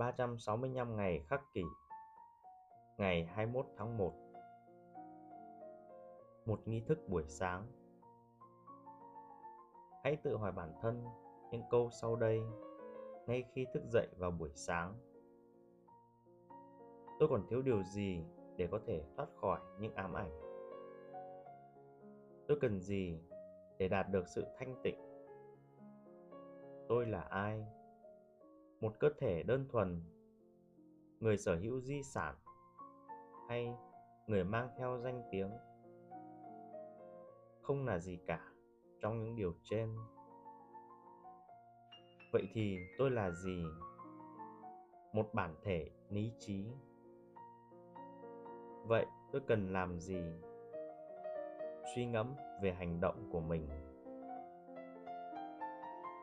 365 ngày khắc kỷ, Ngày 21 tháng 1 Một nghi thức buổi sáng Hãy tự hỏi bản thân những câu sau đây ngay khi thức dậy vào buổi sáng. Tôi còn thiếu điều gì để có thể thoát khỏi những ám ảnh? Tôi cần gì để đạt được sự thanh tịnh? Tôi là ai? Một cơ thể đơn thuần, người sở hữu di sản hay người mang theo danh tiếng. Không là gì cả trong những điều trên. Vậy thì tôi là gì? Một bản thể lý trí. Vậy tôi cần làm gì? Suy ngẫm về hành động của mình.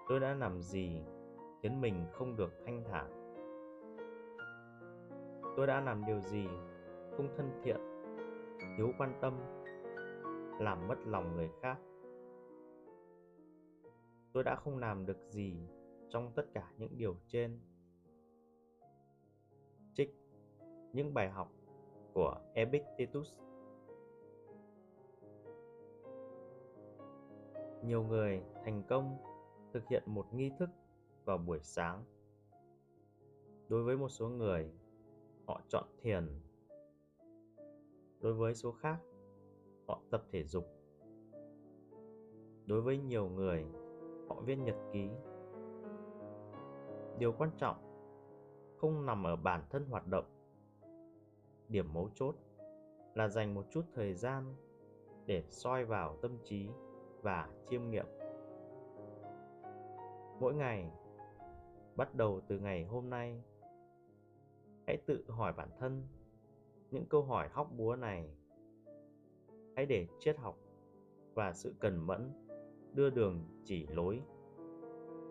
Tôi đã làm gì khiến mình không được thanh thản. Tôi đã làm điều gì không thân thiện, thiếu quan tâm, làm mất lòng người khác? Tôi đã không làm được gì trong tất cả những điều trên. Trích những bài học của epictetus. Nhiều người thành công thực hiện một nghi thức vào buổi sáng. Đối với một số người, họ chọn thiền. Đối với số khác, họ tập thể dục. Đối với nhiều người, họ viết nhật ký. Điều quan trọng, không nằm ở bản thân hoạt động. Điểm mấu chốt là dành một chút thời gian để soi vào tâm trí và chiêm nghiệm. Mỗi ngày bắt đầu từ ngày hôm nay. Hãy tự hỏi bản thân những câu hỏi hóc búa này. Hãy để triết học và sự cần mẫn đưa đường chỉ lối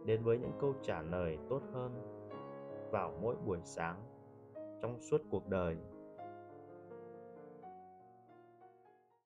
đến với những câu trả lời tốt hơn vào mỗi buổi sáng trong suốt cuộc đời.